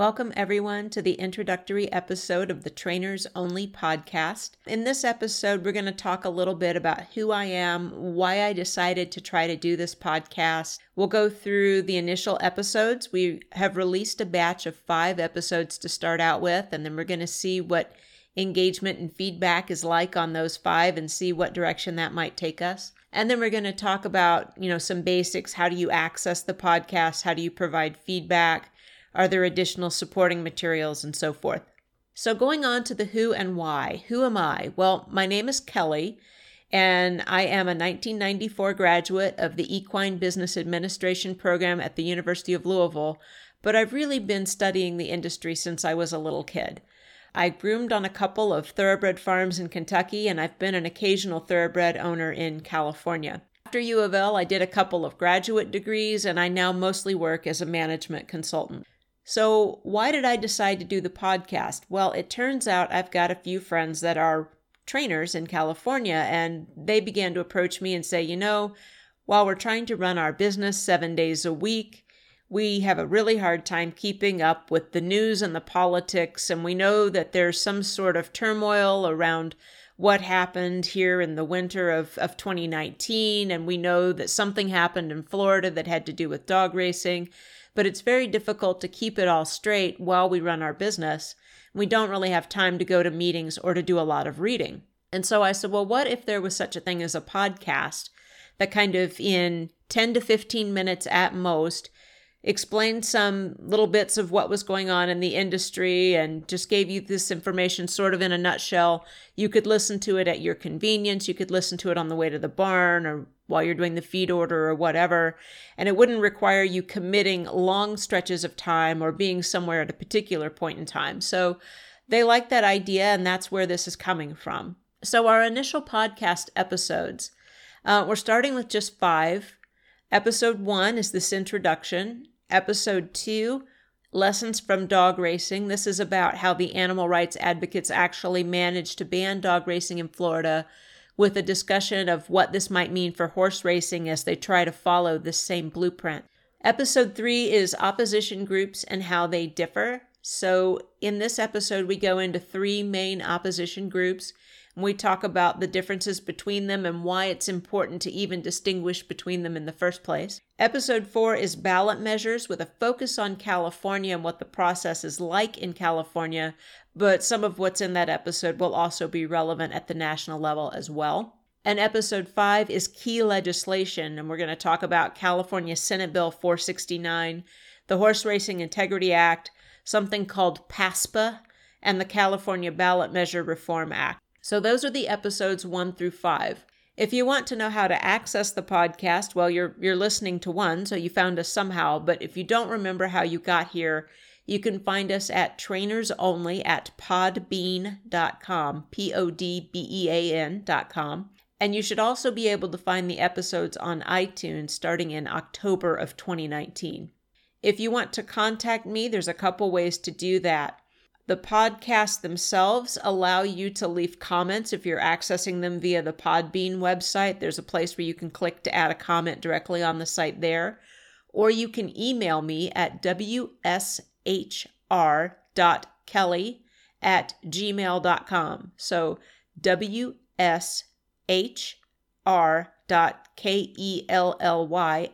Welcome, everyone, to the introductory episode of the Trainers Only podcast. In this episode, we're going to talk a little bit about who I am, why I decided to try to do this podcast. We'll go through the initial episodes. We have released a batch of five episodes to start out with, and then we're going to see what engagement and feedback is like on those five and see what direction that might take us. And then we're going to talk about, you know, some basics. How do you access the podcast? How do you provide feedback? Are there additional supporting materials and so forth? So, going on to the who and why. Who am I? Well, my name is Kelly, and I am a 1994 graduate of the Equine Business Administration program at the University of Louisville, but I've really been studying the industry since I was a little kid. I groomed on a couple of thoroughbred farms in Kentucky, and I've been an occasional thoroughbred owner in California. After U of L, I did a couple of graduate degrees, and I now mostly work as a management consultant. So, why did I decide to do the podcast? Well, it turns out I've got a few friends that are trainers in California, and they began to approach me and say, you know, while we're trying to run our business seven days a week, we have a really hard time keeping up with the news and the politics, and we know that there's some sort of turmoil around what happened here in the winter of, of 2019, and we know that something happened in Florida that had to do with dog racing but it's very difficult to keep it all straight while we run our business. We don't really have time to go to meetings or to do a lot of reading. And so I said, well, what if there was such a thing as a podcast that kind of in 10 to 15 minutes at most explained some little bits of what was going on in the industry and just gave you this information sort of in a nutshell. You could listen to it at your convenience. You could listen to it on the way to the barn or while you're doing the feed order or whatever. And it wouldn't require you committing long stretches of time or being somewhere at a particular point in time. So they like that idea, and that's where this is coming from. So, our initial podcast episodes, uh, we're starting with just five. Episode one is this introduction. Episode two, Lessons from Dog Racing. This is about how the animal rights advocates actually managed to ban dog racing in Florida with a discussion of what this might mean for horse racing as they try to follow this same blueprint. Episode three is opposition groups and how they differ. So, in this episode, we go into three main opposition groups we talk about the differences between them and why it's important to even distinguish between them in the first place. Episode 4 is ballot measures with a focus on California and what the process is like in California, but some of what's in that episode will also be relevant at the national level as well. And episode 5 is key legislation, and we're going to talk about California Senate Bill 469, the Horse Racing Integrity Act, something called PASPA, and the California Ballot Measure Reform Act. So those are the episodes 1 through 5. If you want to know how to access the podcast, well you're you're listening to one, so you found us somehow, but if you don't remember how you got here, you can find us at trainers only at podbean.com, P O D B E A N.com. And you should also be able to find the episodes on iTunes starting in October of 2019. If you want to contact me, there's a couple ways to do that. The podcasts themselves allow you to leave comments if you're accessing them via the Podbean website. There's a place where you can click to add a comment directly on the site there. Or you can email me at wshr.kelly at gmail.com. So wshr.kelly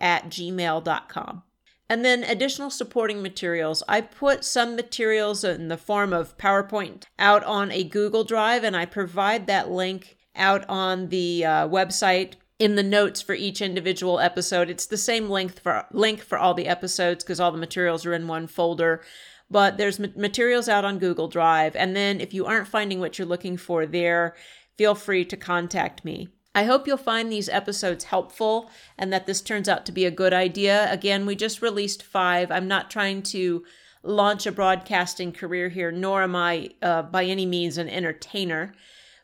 at gmail.com. And then additional supporting materials. I put some materials in the form of PowerPoint out on a Google Drive, and I provide that link out on the uh, website in the notes for each individual episode. It's the same length for link for all the episodes because all the materials are in one folder. But there's materials out on Google Drive, and then if you aren't finding what you're looking for there, feel free to contact me. I hope you'll find these episodes helpful and that this turns out to be a good idea. Again, we just released five. I'm not trying to launch a broadcasting career here, nor am I uh, by any means an entertainer.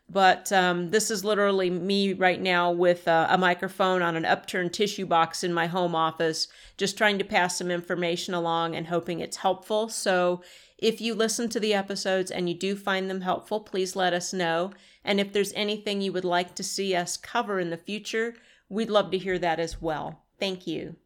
But um, this is literally me right now with uh, a microphone on an upturned tissue box in my home office, just trying to pass some information along and hoping it's helpful. So if you listen to the episodes and you do find them helpful, please let us know. And if there's anything you would like to see us cover in the future, we'd love to hear that as well. Thank you.